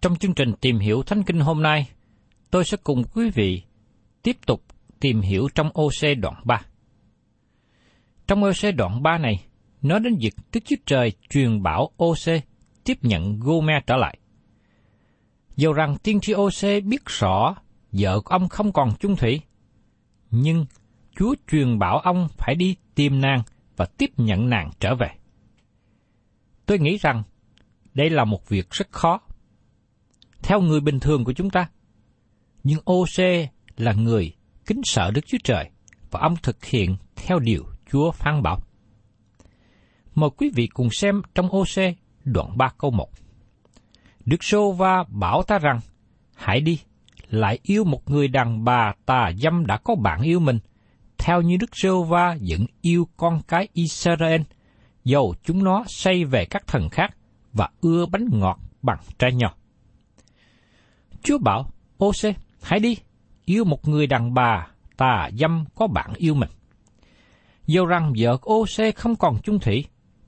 Trong chương trình tìm hiểu Thánh Kinh hôm nay, tôi sẽ cùng quý vị tiếp tục tìm hiểu trong OC đoạn 3. Trong OC đoạn 3 này, nói đến việc Đức Chúa Trời truyền bảo OC tiếp nhận Gomer trở lại. Dầu rằng tiên tri OC biết rõ vợ của ông không còn chung thủy, nhưng Chúa truyền bảo ông phải đi tìm nàng và tiếp nhận nàng trở về. Tôi nghĩ rằng đây là một việc rất khó. Theo người bình thường của chúng ta, nhưng OC là người kính sợ Đức Chúa Trời và ông thực hiện theo điều Chúa phán bảo. Mời quý vị cùng xem trong OC đoạn 3 câu 1. Đức Sô Va bảo ta rằng, hãy đi, lại yêu một người đàn bà tà dâm đã có bạn yêu mình, theo như Đức Sô Va vẫn yêu con cái Israel, dầu chúng nó xây về các thần khác và ưa bánh ngọt bằng trái nhỏ. Chúa bảo, ô xê, hãy đi, yêu một người đàn bà tà dâm có bạn yêu mình. Dầu rằng vợ ô xê không còn chung thủy,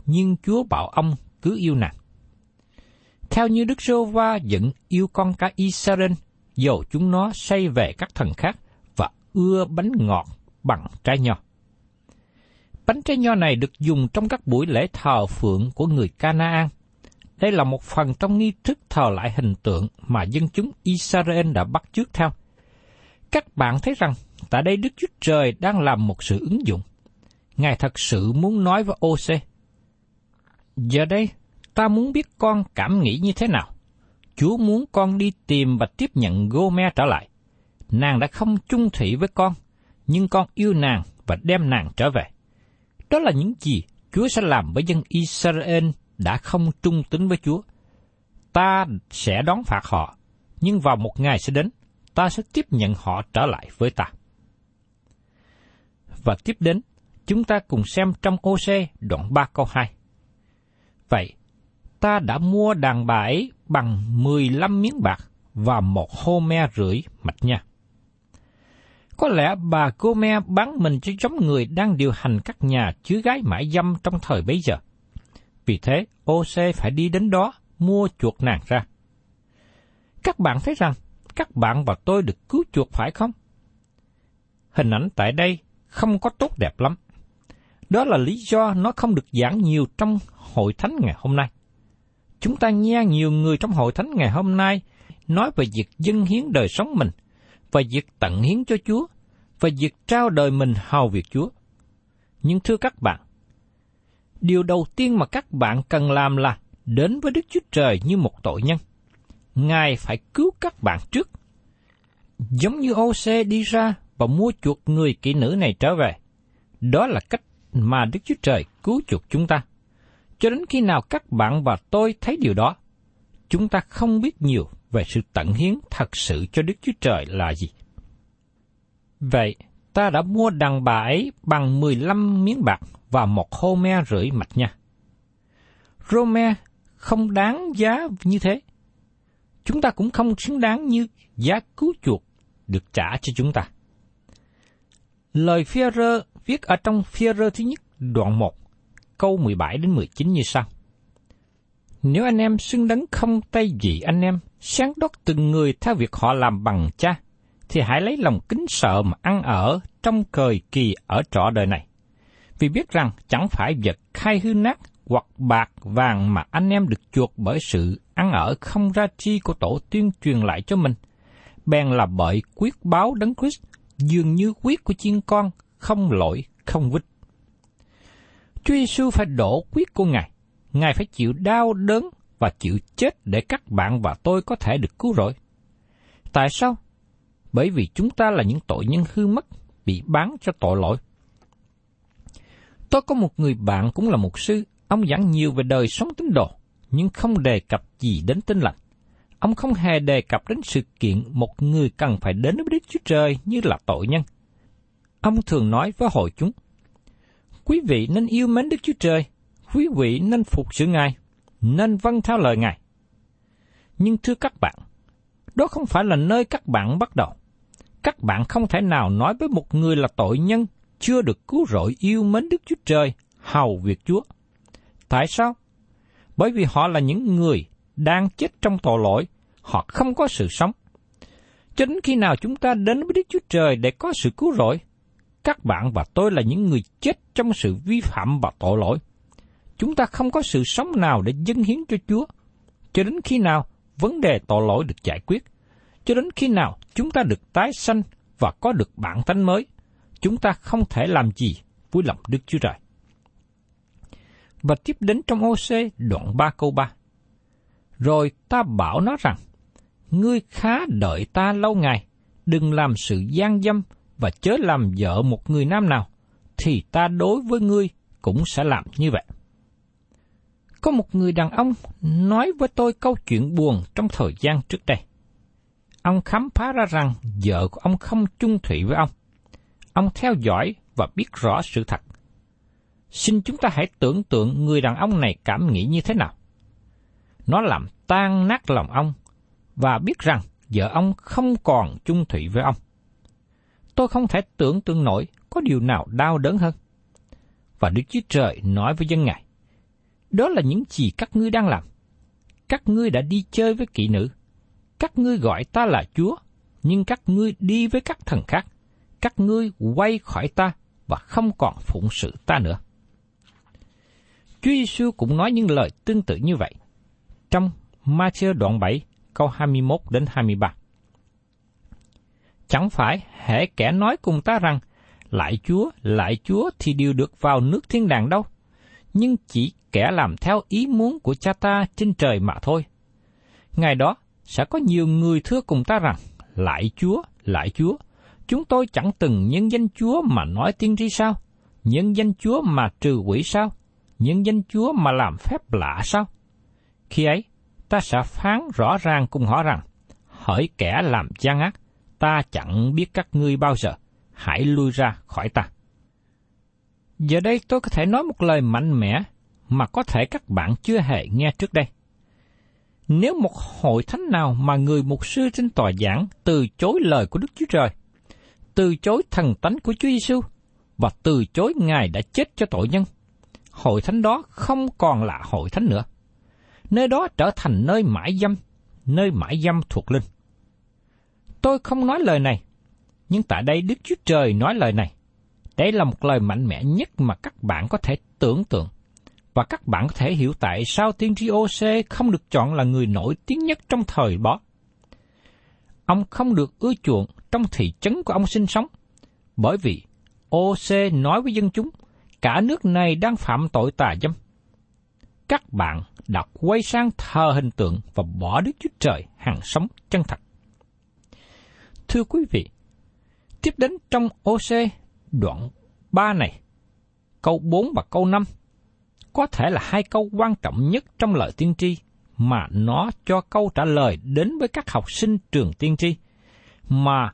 nhưng Chúa bảo ông cứ yêu nàng. Theo như Đức Sô Va vẫn yêu con cái Israel, dầu chúng nó say về các thần khác và ưa bánh ngọt bằng trái nho. Bánh trái nho này được dùng trong các buổi lễ thờ phượng của người Canaan. Đây là một phần trong nghi thức thờ lại hình tượng mà dân chúng Israel đã bắt chước theo. Các bạn thấy rằng, tại đây Đức Chúa Trời đang làm một sự ứng dụng. Ngài thật sự muốn nói với OC. Giờ đây, ta muốn biết con cảm nghĩ như thế nào. Chúa muốn con đi tìm và tiếp nhận Gomer trở lại. Nàng đã không chung thủy với con, nhưng con yêu nàng và đem nàng trở về. Đó là những gì Chúa sẽ làm với dân Israel đã không trung tín với Chúa. Ta sẽ đón phạt họ, nhưng vào một ngày sẽ đến, ta sẽ tiếp nhận họ trở lại với ta. Và tiếp đến, chúng ta cùng xem trong ô xe đoạn 3 câu 2. Vậy, ta đã mua đàn bà ấy bằng 15 miếng bạc và một hô me rưỡi mạch nha. Có lẽ bà Gomer bán mình cho giống người đang điều hành các nhà chứa gái mãi dâm trong thời bấy giờ. Vì thế, OC phải đi đến đó mua chuộc nàng ra. Các bạn thấy rằng, các bạn và tôi được cứu chuộc phải không? Hình ảnh tại đây không có tốt đẹp lắm. Đó là lý do nó không được giảng nhiều trong hội thánh ngày hôm nay. Chúng ta nghe nhiều người trong hội thánh ngày hôm nay nói về việc dâng hiến đời sống mình, và việc tận hiến cho Chúa, và việc trao đời mình hầu việc Chúa. Nhưng thưa các bạn, điều đầu tiên mà các bạn cần làm là đến với Đức Chúa Trời như một tội nhân. Ngài phải cứu các bạn trước. Giống như ô xe đi ra và mua chuộc người kỹ nữ này trở về. Đó là cách mà Đức Chúa Trời cứu chuộc chúng ta. Cho đến khi nào các bạn và tôi thấy điều đó, chúng ta không biết nhiều về sự tận hiến thật sự cho Đức Chúa Trời là gì. Vậy, ta đã mua đàn bà ấy bằng 15 miếng bạc và một hô me rưỡi mạch nha. Rome không đáng giá như thế. Chúng ta cũng không xứng đáng như giá cứu chuộc được trả cho chúng ta. Lời Führer viết ở trong Führer thứ nhất đoạn 1, câu 17 đến 19 như sau. Nếu anh em xưng đấng không tay gì anh em, sáng đốt từng người theo việc họ làm bằng cha, thì hãy lấy lòng kính sợ mà ăn ở trong cời kỳ ở trọ đời này. Vì biết rằng chẳng phải vật khai hư nát hoặc bạc vàng mà anh em được chuộc bởi sự ăn ở không ra chi của tổ tiên truyền lại cho mình, bèn là bởi quyết báo đấng Christ dường như quyết của chiên con, không lỗi, không vít. Chúa Giêsu phải đổ quyết của Ngài. Ngài phải chịu đau đớn và chịu chết để các bạn và tôi có thể được cứu rỗi. Tại sao? Bởi vì chúng ta là những tội nhân hư mất, bị bán cho tội lỗi. Tôi có một người bạn cũng là một sư, ông giảng nhiều về đời sống tín đồ, nhưng không đề cập gì đến tinh lành. Ông không hề đề cập đến sự kiện một người cần phải đến với Đức Chúa Trời như là tội nhân. Ông thường nói với hội chúng, Quý vị nên yêu mến Đức Chúa Trời, quý vị nên phục sự Ngài, nên vâng theo lời Ngài. Nhưng thưa các bạn, đó không phải là nơi các bạn bắt đầu. Các bạn không thể nào nói với một người là tội nhân chưa được cứu rỗi yêu mến Đức Chúa Trời, hầu việc Chúa. Tại sao? Bởi vì họ là những người đang chết trong tội lỗi, họ không có sự sống. Cho đến khi nào chúng ta đến với Đức Chúa Trời để có sự cứu rỗi, các bạn và tôi là những người chết trong sự vi phạm và tội lỗi. Chúng ta không có sự sống nào để dâng hiến cho Chúa. Cho đến khi nào vấn đề tội lỗi được giải quyết, cho đến khi nào chúng ta được tái sanh và có được bản tánh mới, chúng ta không thể làm gì vui lòng Đức Chúa Trời. Và tiếp đến trong OC đoạn 3 câu 3. Rồi ta bảo nó rằng, ngươi khá đợi ta lâu ngày, đừng làm sự gian dâm và chớ làm vợ một người nam nào, thì ta đối với ngươi cũng sẽ làm như vậy. Có một người đàn ông nói với tôi câu chuyện buồn trong thời gian trước đây. Ông khám phá ra rằng vợ của ông không chung thủy với ông. Ông theo dõi và biết rõ sự thật. Xin chúng ta hãy tưởng tượng người đàn ông này cảm nghĩ như thế nào. Nó làm tan nát lòng ông và biết rằng vợ ông không còn chung thủy với ông. Tôi không thể tưởng tượng nổi có điều nào đau đớn hơn. Và Đức Chúa Trời nói với dân Ngài, đó là những gì các ngươi đang làm. Các ngươi đã đi chơi với kỵ nữ. Các ngươi gọi ta là Chúa, nhưng các ngươi đi với các thần khác. Các ngươi quay khỏi ta và không còn phụng sự ta nữa. Chúa Giêsu cũng nói những lời tương tự như vậy trong Matthew đoạn 7 câu 21 đến 23. Chẳng phải hễ kẻ nói cùng ta rằng lại Chúa, lại Chúa thì đều được vào nước thiên đàng đâu, nhưng chỉ kẻ làm theo ý muốn của cha ta trên trời mà thôi. Ngày đó sẽ có nhiều người thưa cùng ta rằng, lại Chúa, lại Chúa, chúng tôi chẳng từng nhân danh Chúa mà nói tiên tri sao? Nhân danh Chúa mà trừ quỷ sao? Nhân danh Chúa mà làm phép lạ sao? Khi ấy, ta sẽ phán rõ ràng cùng họ rằng, hỡi kẻ làm gian ác, ta chẳng biết các ngươi bao giờ, hãy lui ra khỏi ta. Giờ đây tôi có thể nói một lời mạnh mẽ mà có thể các bạn chưa hề nghe trước đây. Nếu một hội thánh nào mà người mục sư trên tòa giảng từ chối lời của Đức Chúa Trời, từ chối thần tánh của Chúa Giêsu và từ chối Ngài đã chết cho tội nhân, hội thánh đó không còn là hội thánh nữa. Nơi đó trở thành nơi mãi dâm, nơi mãi dâm thuộc linh. Tôi không nói lời này, nhưng tại đây Đức Chúa Trời nói lời này. Đây là một lời mạnh mẽ nhất mà các bạn có thể tưởng tượng. Và các bạn có thể hiểu tại sao tiên tri OC không được chọn là người nổi tiếng nhất trong thời đó. Ông không được ưa chuộng trong thị trấn của ông sinh sống, bởi vì OC nói với dân chúng, cả nước này đang phạm tội tà dâm. Các bạn đã quay sang thờ hình tượng và bỏ Đức Chúa Trời hàng sống chân thật. Thưa quý vị, tiếp đến trong OC đoạn 3 này, câu 4 và câu 5 có thể là hai câu quan trọng nhất trong lời tiên tri mà nó cho câu trả lời đến với các học sinh trường tiên tri mà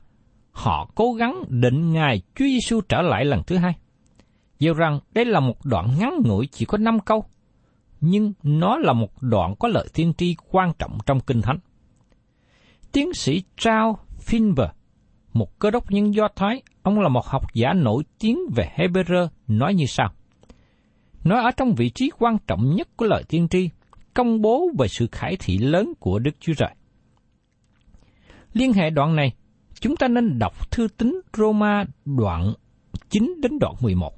họ cố gắng định ngày Chúa Giêsu trở lại lần thứ hai. Dù rằng đây là một đoạn ngắn ngủi chỉ có 5 câu, nhưng nó là một đoạn có lợi tiên tri quan trọng trong Kinh Thánh. Tiến sĩ Charles Finber, một cơ đốc nhân Do Thái, ông là một học giả nổi tiếng về Hebrew, nói như sau nó ở trong vị trí quan trọng nhất của lời tiên tri, công bố về sự khải thị lớn của Đức Chúa Trời. Liên hệ đoạn này, chúng ta nên đọc thư tín Roma đoạn 9 đến đoạn 11.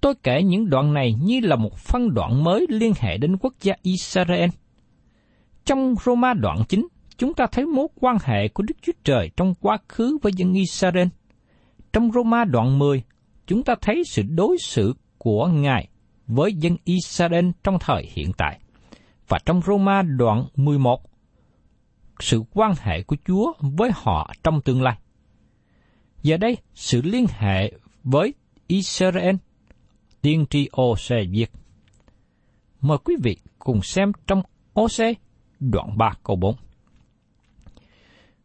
Tôi kể những đoạn này như là một phân đoạn mới liên hệ đến quốc gia Israel. Trong Roma đoạn 9, chúng ta thấy mối quan hệ của Đức Chúa Trời trong quá khứ với dân Israel. Trong Roma đoạn 10, chúng ta thấy sự đối xử của Ngài với dân Israel trong thời hiện tại. Và trong Roma đoạn 11, sự quan hệ của Chúa với họ trong tương lai. Giờ đây, sự liên hệ với Israel, tiên tri Ose viết. Mời quý vị cùng xem trong Ose đoạn 3 câu 4.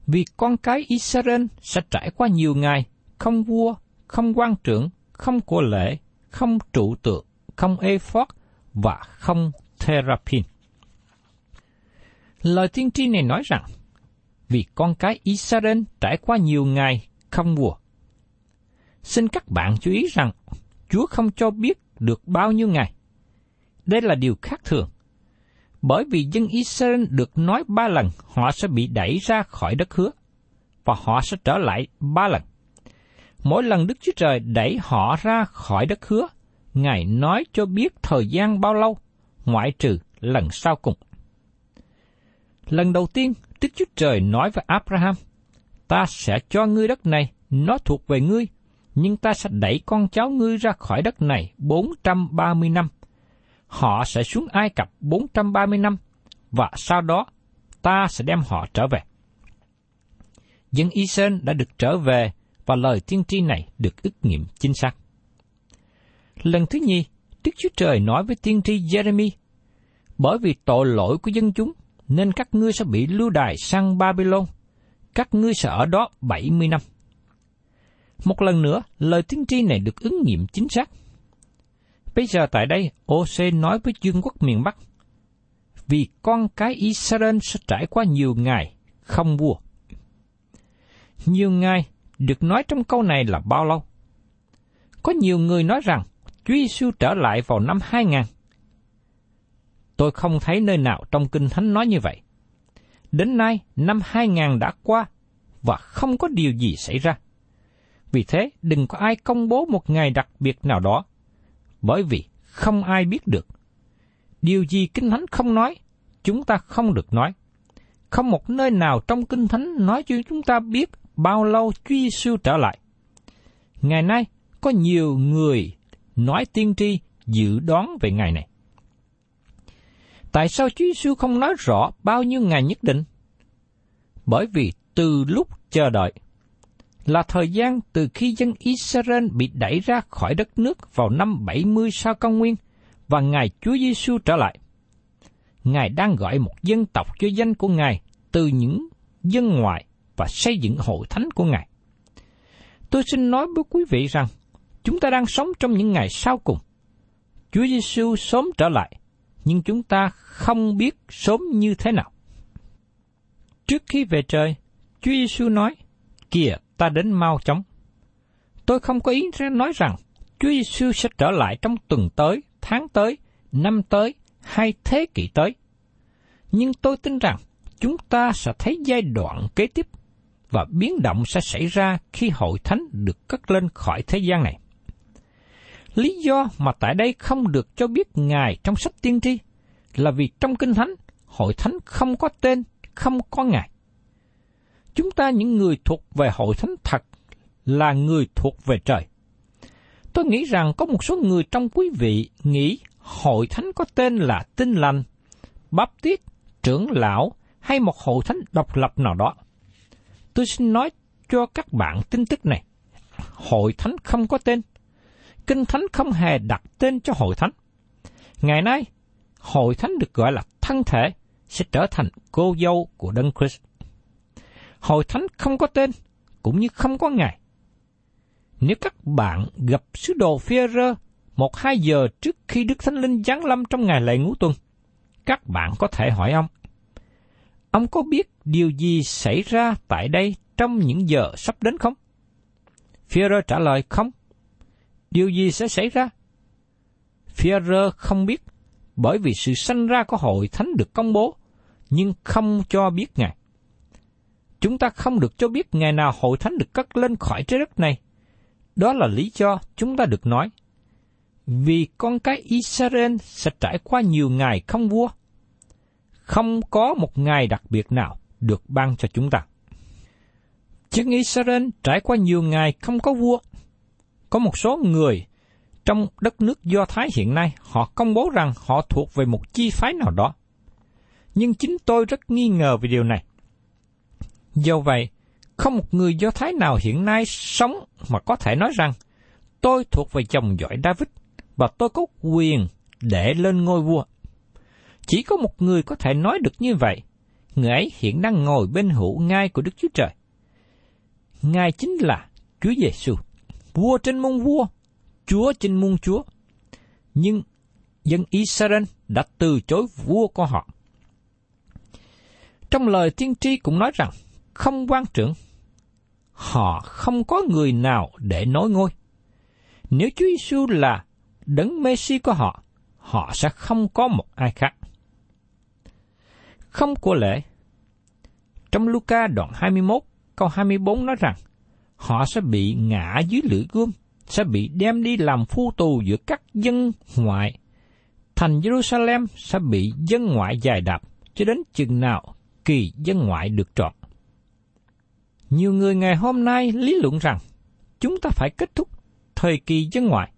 Vì con cái Israel sẽ trải qua nhiều ngày, không vua, không quan trưởng, không của lễ, không trụ tượng, không ephod và không therapin. Lời tiên tri này nói rằng, vì con cái Israel trải qua nhiều ngày không mùa. Xin các bạn chú ý rằng, Chúa không cho biết được bao nhiêu ngày. Đây là điều khác thường. Bởi vì dân Israel được nói ba lần họ sẽ bị đẩy ra khỏi đất hứa, và họ sẽ trở lại ba lần. Mỗi lần Đức Chúa Trời đẩy họ ra khỏi đất hứa, Ngài nói cho biết thời gian bao lâu, ngoại trừ lần sau cùng. Lần đầu tiên, Đức Chúa Trời nói với Abraham, ta sẽ cho ngươi đất này, nó thuộc về ngươi, nhưng ta sẽ đẩy con cháu ngươi ra khỏi đất này 430 năm. Họ sẽ xuống Ai Cập 430 năm, và sau đó ta sẽ đem họ trở về. Dân Israel đã được trở về và lời tiên tri này được ức nghiệm chính xác. Lần thứ nhì, Đức Chúa Trời nói với tiên tri Jeremy, bởi vì tội lỗi của dân chúng, nên các ngươi sẽ bị lưu đài sang Babylon. Các ngươi sẽ ở đó 70 năm. Một lần nữa, lời tiên tri này được ứng nghiệm chính xác. Bây giờ tại đây, OC nói với dương quốc miền Bắc, vì con cái Israel sẽ trải qua nhiều ngày không vua. Nhiều ngày được nói trong câu này là bao lâu? Có nhiều người nói rằng Chúa Giêsu trở lại vào năm 2000. Tôi không thấy nơi nào trong Kinh Thánh nói như vậy. Đến nay, năm 2000 đã qua và không có điều gì xảy ra. Vì thế, đừng có ai công bố một ngày đặc biệt nào đó, bởi vì không ai biết được. Điều gì Kinh Thánh không nói, chúng ta không được nói. Không một nơi nào trong Kinh Thánh nói cho chúng ta biết bao lâu Chúa Giêsu trở lại. Ngày nay, có nhiều người nói tiên tri dự đoán về ngày này. Tại sao Chúa Giêsu không nói rõ bao nhiêu ngày nhất định? Bởi vì từ lúc chờ đợi là thời gian từ khi dân Israel bị đẩy ra khỏi đất nước vào năm 70 sau công nguyên và ngày Chúa Giêsu trở lại. Ngài đang gọi một dân tộc cho danh của Ngài từ những dân ngoại và xây dựng hội thánh của Ngài. Tôi xin nói với quý vị rằng, chúng ta đang sống trong những ngày sau cùng. Chúa Giêsu sớm trở lại, nhưng chúng ta không biết sớm như thế nào. Trước khi về trời, Chúa Giêsu nói, kìa ta đến mau chóng. Tôi không có ý nói rằng Chúa Giêsu sẽ trở lại trong tuần tới, tháng tới, năm tới hay thế kỷ tới. Nhưng tôi tin rằng chúng ta sẽ thấy giai đoạn kế tiếp và biến động sẽ xảy ra khi hội thánh được cất lên khỏi thế gian này. Lý do mà tại đây không được cho biết Ngài trong sách tiên tri là vì trong Kinh Thánh, hội thánh không có tên, không có Ngài. Chúng ta những người thuộc về hội thánh thật là người thuộc về trời. Tôi nghĩ rằng có một số người trong quý vị nghĩ hội thánh có tên là tinh lành, Báp tiết, trưởng lão hay một hội thánh độc lập nào đó. Tôi xin nói cho các bạn tin tức này. Hội thánh không có tên. Kinh thánh không hề đặt tên cho hội thánh. Ngày nay, hội thánh được gọi là thân thể sẽ trở thành cô dâu của Đấng Christ. Hội thánh không có tên, cũng như không có ngày. Nếu các bạn gặp sứ đồ Führer một hai giờ trước khi Đức Thánh Linh giáng lâm trong ngày lễ ngũ tuần, các bạn có thể hỏi ông, ông có biết điều gì xảy ra tại đây trong những giờ sắp đến không? Führer trả lời không. Điều gì sẽ xảy ra? Führer không biết, bởi vì sự sanh ra của hội thánh được công bố, nhưng không cho biết Ngài. Chúng ta không được cho biết ngày nào hội thánh được cất lên khỏi trái đất này. Đó là lý do chúng ta được nói. Vì con cái Israel sẽ trải qua nhiều ngày không vua. Không có một ngày đặc biệt nào được ban cho chúng ta. Dân Israel trải qua nhiều ngày không có vua. Có một số người trong đất nước Do Thái hiện nay họ công bố rằng họ thuộc về một chi phái nào đó. Nhưng chính tôi rất nghi ngờ về điều này. Do vậy, không một người Do Thái nào hiện nay sống mà có thể nói rằng tôi thuộc về dòng dõi David và tôi có quyền để lên ngôi vua. Chỉ có một người có thể nói được như vậy. Người ấy hiện đang ngồi bên hữu ngai của Đức Chúa Trời. Ngài chính là Chúa Giêsu, vua trên môn vua, Chúa trên môn Chúa. Nhưng dân Israel đã từ chối vua của họ. Trong lời tiên tri cũng nói rằng, không quan trưởng, họ không có người nào để nói ngôi. Nếu Chúa Giêsu là đấng Messi của họ, họ sẽ không có một ai khác. Không của lễ. Trong Luca đoạn 21, câu 24 nói rằng, họ sẽ bị ngã dưới lưỡi gươm, sẽ bị đem đi làm phu tù giữa các dân ngoại. Thành Jerusalem sẽ bị dân ngoại dài đạp cho đến chừng nào kỳ dân ngoại được trọn. Nhiều người ngày hôm nay lý luận rằng chúng ta phải kết thúc thời kỳ dân ngoại,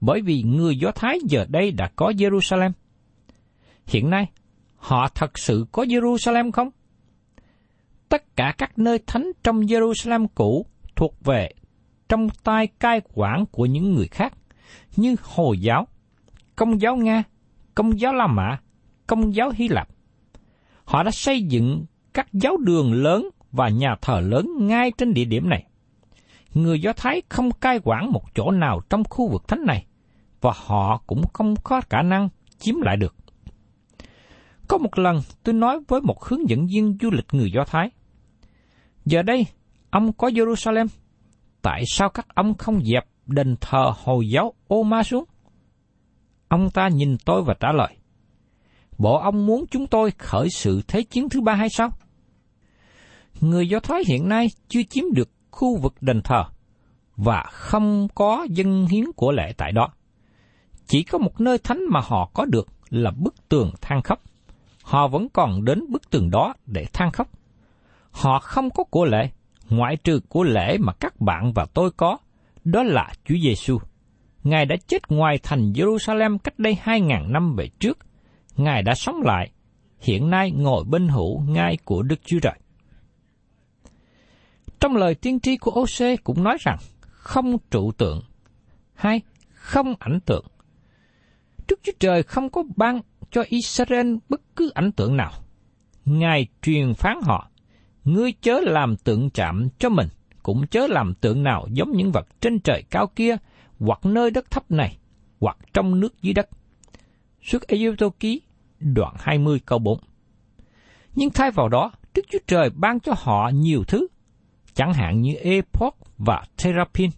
bởi vì người Do Thái giờ đây đã có Jerusalem. Hiện nay, họ thật sự có Jerusalem không? Tất cả các nơi thánh trong Jerusalem cũ thuộc về trong tay cai quản của những người khác, như Hồi giáo, Công giáo Nga, Công giáo La Mã, Công giáo Hy Lạp. Họ đã xây dựng các giáo đường lớn và nhà thờ lớn ngay trên địa điểm này. Người Do Thái không cai quản một chỗ nào trong khu vực thánh này, và họ cũng không có khả năng chiếm lại được. Có một lần tôi nói với một hướng dẫn viên du lịch người Do Thái. Giờ đây, ông có Jerusalem. Tại sao các ông không dẹp đền thờ Hồi giáo Oma xuống? Ông ta nhìn tôi và trả lời. Bộ ông muốn chúng tôi khởi sự thế chiến thứ ba hay sao? Người Do Thái hiện nay chưa chiếm được khu vực đền thờ và không có dân hiến của lễ tại đó. Chỉ có một nơi thánh mà họ có được là bức tường than khóc. Họ vẫn còn đến bức tường đó để than khóc. Họ không có của lễ, ngoại trừ của lễ mà các bạn và tôi có, đó là Chúa Giêsu. Ngài đã chết ngoài thành Jerusalem cách đây hai ngàn năm về trước. Ngài đã sống lại, hiện nay ngồi bên hữu ngai của Đức Chúa Trời. Trong lời tiên tri của OC cũng nói rằng, không trụ tượng, hay không ảnh tượng. Đức Chúa Trời không có ban cho Israel bất cứ ảnh tượng nào. Ngài truyền phán họ, ngươi chớ làm tượng chạm cho mình, cũng chớ làm tượng nào giống những vật trên trời cao kia, hoặc nơi đất thấp này, hoặc trong nước dưới đất. Xuất Ai ký đoạn 20 câu 4 Nhưng thay vào đó, Đức Chúa Trời ban cho họ nhiều thứ, chẳng hạn như Epoch và Therapin.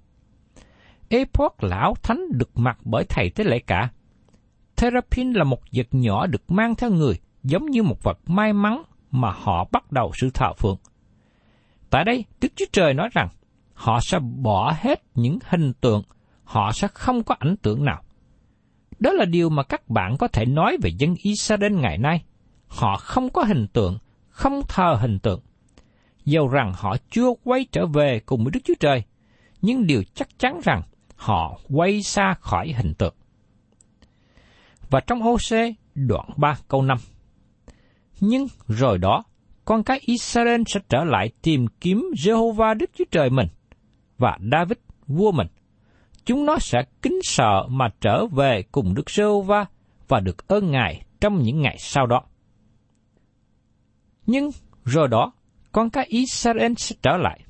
Epoch lão thánh được mặc bởi thầy tế lễ cả. Therapin là một vật nhỏ được mang theo người, giống như một vật may mắn mà họ bắt đầu sự thờ phượng. Tại đây, Đức Chúa Trời nói rằng, họ sẽ bỏ hết những hình tượng, họ sẽ không có ảnh tượng nào. Đó là điều mà các bạn có thể nói về dân Israel ngày nay. Họ không có hình tượng, không thờ hình tượng. Dầu rằng họ chưa quay trở về cùng với Đức Chúa Trời, nhưng điều chắc chắn rằng họ quay xa khỏi hình tượng. Và trong hô xê đoạn 3 câu 5 Nhưng rồi đó, con cái Israel sẽ trở lại tìm kiếm Jehovah Đức Chúa Trời mình và David vua mình. Chúng nó sẽ kính sợ mà trở về cùng Đức Jehovah và được ơn Ngài trong những ngày sau đó. Nhưng rồi đó, con cái Israel sẽ trở lại.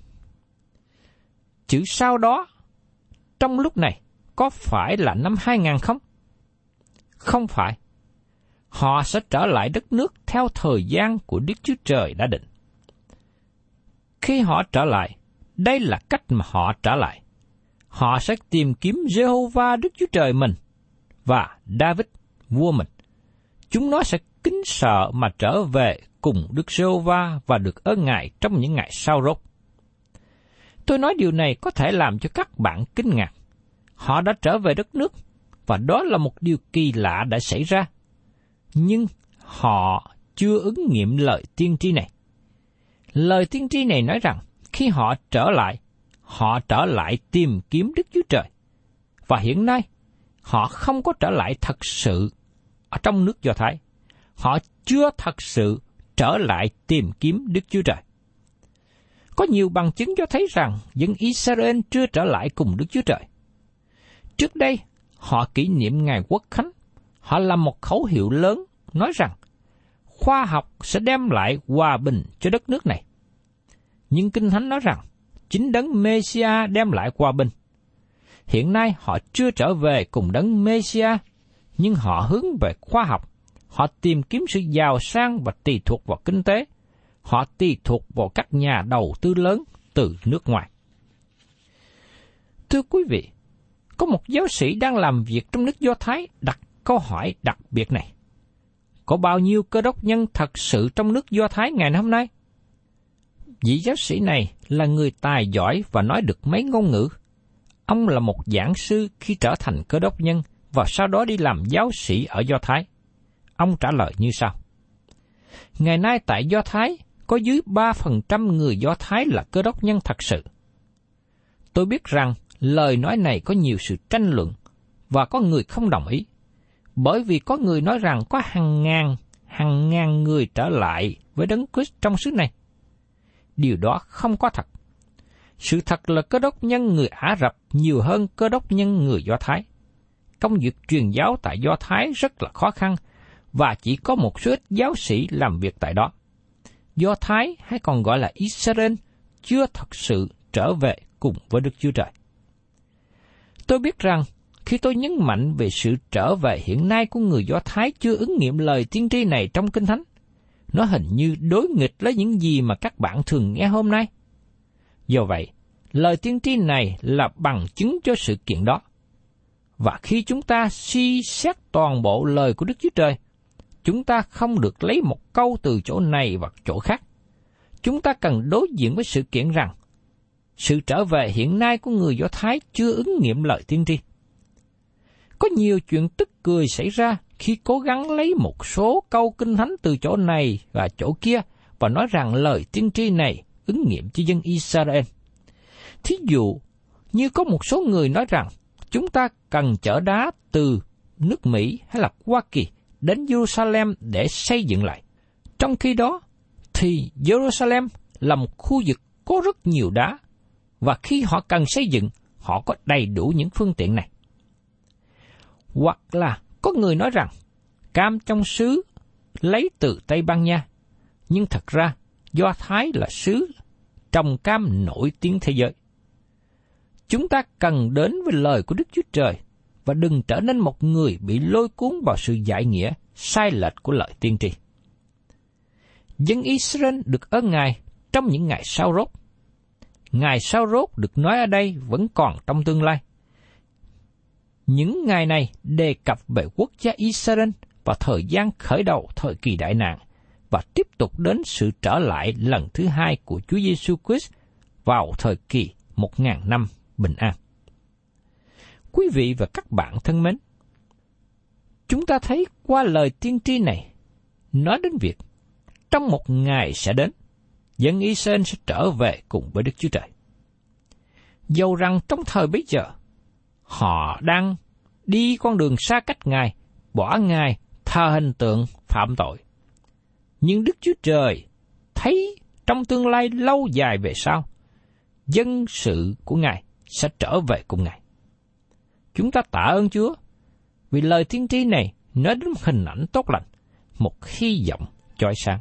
Chữ sau đó, trong lúc này, có phải là năm 2000 không? Không phải. Họ sẽ trở lại đất nước theo thời gian của Đức Chúa Trời đã định. Khi họ trở lại, đây là cách mà họ trở lại. Họ sẽ tìm kiếm Jehovah Đức Chúa Trời mình và David, vua mình. Chúng nó sẽ kính sợ mà trở về cùng Đức Jehovah và được ơn Ngài trong những ngày sau rốt. Tôi nói điều này có thể làm cho các bạn kinh ngạc. Họ đã trở về đất nước, và đó là một điều kỳ lạ đã xảy ra. Nhưng họ chưa ứng nghiệm lời tiên tri này. Lời tiên tri này nói rằng, khi họ trở lại, họ trở lại tìm kiếm Đức Chúa Trời. Và hiện nay, họ không có trở lại thật sự ở trong nước Do Thái. Họ chưa thật sự trở lại tìm kiếm Đức Chúa Trời. Có nhiều bằng chứng cho thấy rằng dân Israel chưa trở lại cùng Đức Chúa Trời. Trước đây, họ kỷ niệm ngày quốc khánh. Họ làm một khẩu hiệu lớn nói rằng khoa học sẽ đem lại hòa bình cho đất nước này. Nhưng Kinh Thánh nói rằng chính đấng Messia đem lại hòa bình. Hiện nay họ chưa trở về cùng đấng Messia, nhưng họ hướng về khoa học. Họ tìm kiếm sự giàu sang và tùy thuộc vào kinh tế. Họ tùy thuộc vào các nhà đầu tư lớn từ nước ngoài. Thưa quý vị, có một giáo sĩ đang làm việc trong nước Do Thái đặt câu hỏi đặc biệt này. Có bao nhiêu cơ đốc nhân thật sự trong nước Do Thái ngày hôm nay? Vị giáo sĩ này là người tài giỏi và nói được mấy ngôn ngữ. Ông là một giảng sư khi trở thành cơ đốc nhân và sau đó đi làm giáo sĩ ở Do Thái. Ông trả lời như sau. Ngày nay tại Do Thái, có dưới 3% người Do Thái là cơ đốc nhân thật sự. Tôi biết rằng lời nói này có nhiều sự tranh luận và có người không đồng ý. Bởi vì có người nói rằng có hàng ngàn, hàng ngàn người trở lại với Đấng Christ trong xứ này. Điều đó không có thật. Sự thật là cơ đốc nhân người Ả Rập nhiều hơn cơ đốc nhân người Do Thái. Công việc truyền giáo tại Do Thái rất là khó khăn và chỉ có một số ít giáo sĩ làm việc tại đó. Do Thái hay còn gọi là Israel chưa thật sự trở về cùng với Đức Chúa Trời. Tôi biết rằng khi tôi nhấn mạnh về sự trở về hiện nay của người Do Thái chưa ứng nghiệm lời tiên tri này trong Kinh Thánh, nó hình như đối nghịch với những gì mà các bạn thường nghe hôm nay. Do vậy, lời tiên tri này là bằng chứng cho sự kiện đó. Và khi chúng ta suy xét toàn bộ lời của Đức Chúa Trời, chúng ta không được lấy một câu từ chỗ này và chỗ khác. Chúng ta cần đối diện với sự kiện rằng sự trở về hiện nay của người Do Thái chưa ứng nghiệm lời tiên tri. Có nhiều chuyện tức cười xảy ra khi cố gắng lấy một số câu kinh thánh từ chỗ này và chỗ kia và nói rằng lời tiên tri này ứng nghiệm cho dân Israel. Thí dụ, như có một số người nói rằng chúng ta cần chở đá từ nước Mỹ hay là Hoa Kỳ đến Jerusalem để xây dựng lại. Trong khi đó, thì Jerusalem là một khu vực có rất nhiều đá, và khi họ cần xây dựng, họ có đầy đủ những phương tiện này. Hoặc là có người nói rằng cam trong xứ lấy từ Tây Ban Nha, nhưng thật ra Do Thái là xứ trồng cam nổi tiếng thế giới. Chúng ta cần đến với lời của Đức Chúa Trời và đừng trở nên một người bị lôi cuốn vào sự giải nghĩa sai lệch của lời tiên tri. Dân Israel được ơn Ngài trong những ngày sau rốt. Ngày sau rốt được nói ở đây vẫn còn trong tương lai. Những ngày này đề cập về quốc gia Israel và thời gian khởi đầu thời kỳ đại nạn và tiếp tục đến sự trở lại lần thứ hai của Chúa Giêsu Christ vào thời kỳ một ngàn năm bình an. Quý vị và các bạn thân mến, chúng ta thấy qua lời tiên tri này nói đến việc trong một ngày sẽ đến, dân Israel sẽ trở về cùng với Đức Chúa Trời. Dầu rằng trong thời bấy giờ, họ đang đi con đường xa cách Ngài, bỏ Ngài, thờ hình tượng, phạm tội. Nhưng Đức Chúa Trời thấy trong tương lai lâu dài về sau, dân sự của Ngài sẽ trở về cùng Ngài. Chúng ta tạ ơn Chúa vì lời tiên tri này nói đến một hình ảnh tốt lành, một hy vọng chói sáng.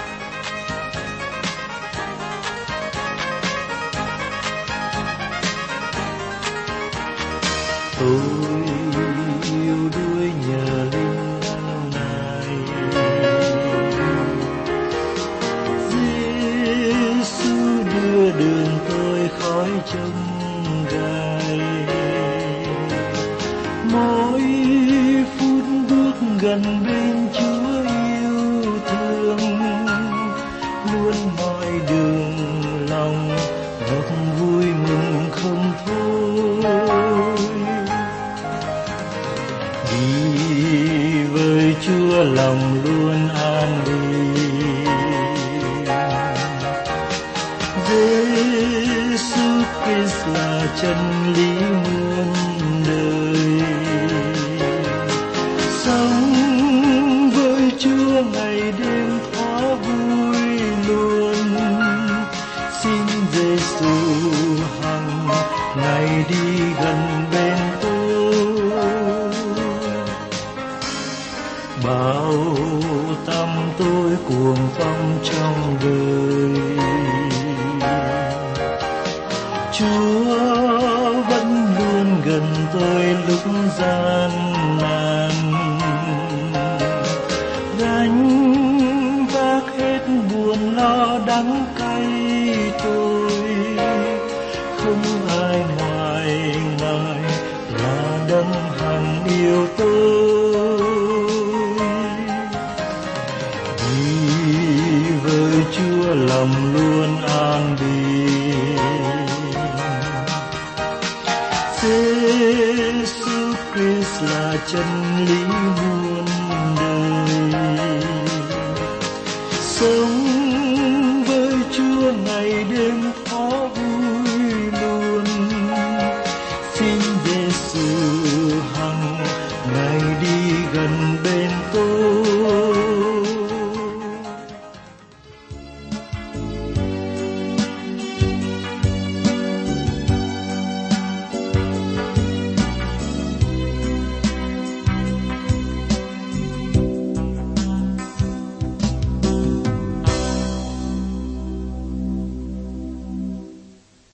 Tôi yêu đuổi nhờ linh ngài Giêsu đưa đường tôi khỏi trông gai mỗi phút bước gần bên Christ là chân lý lúc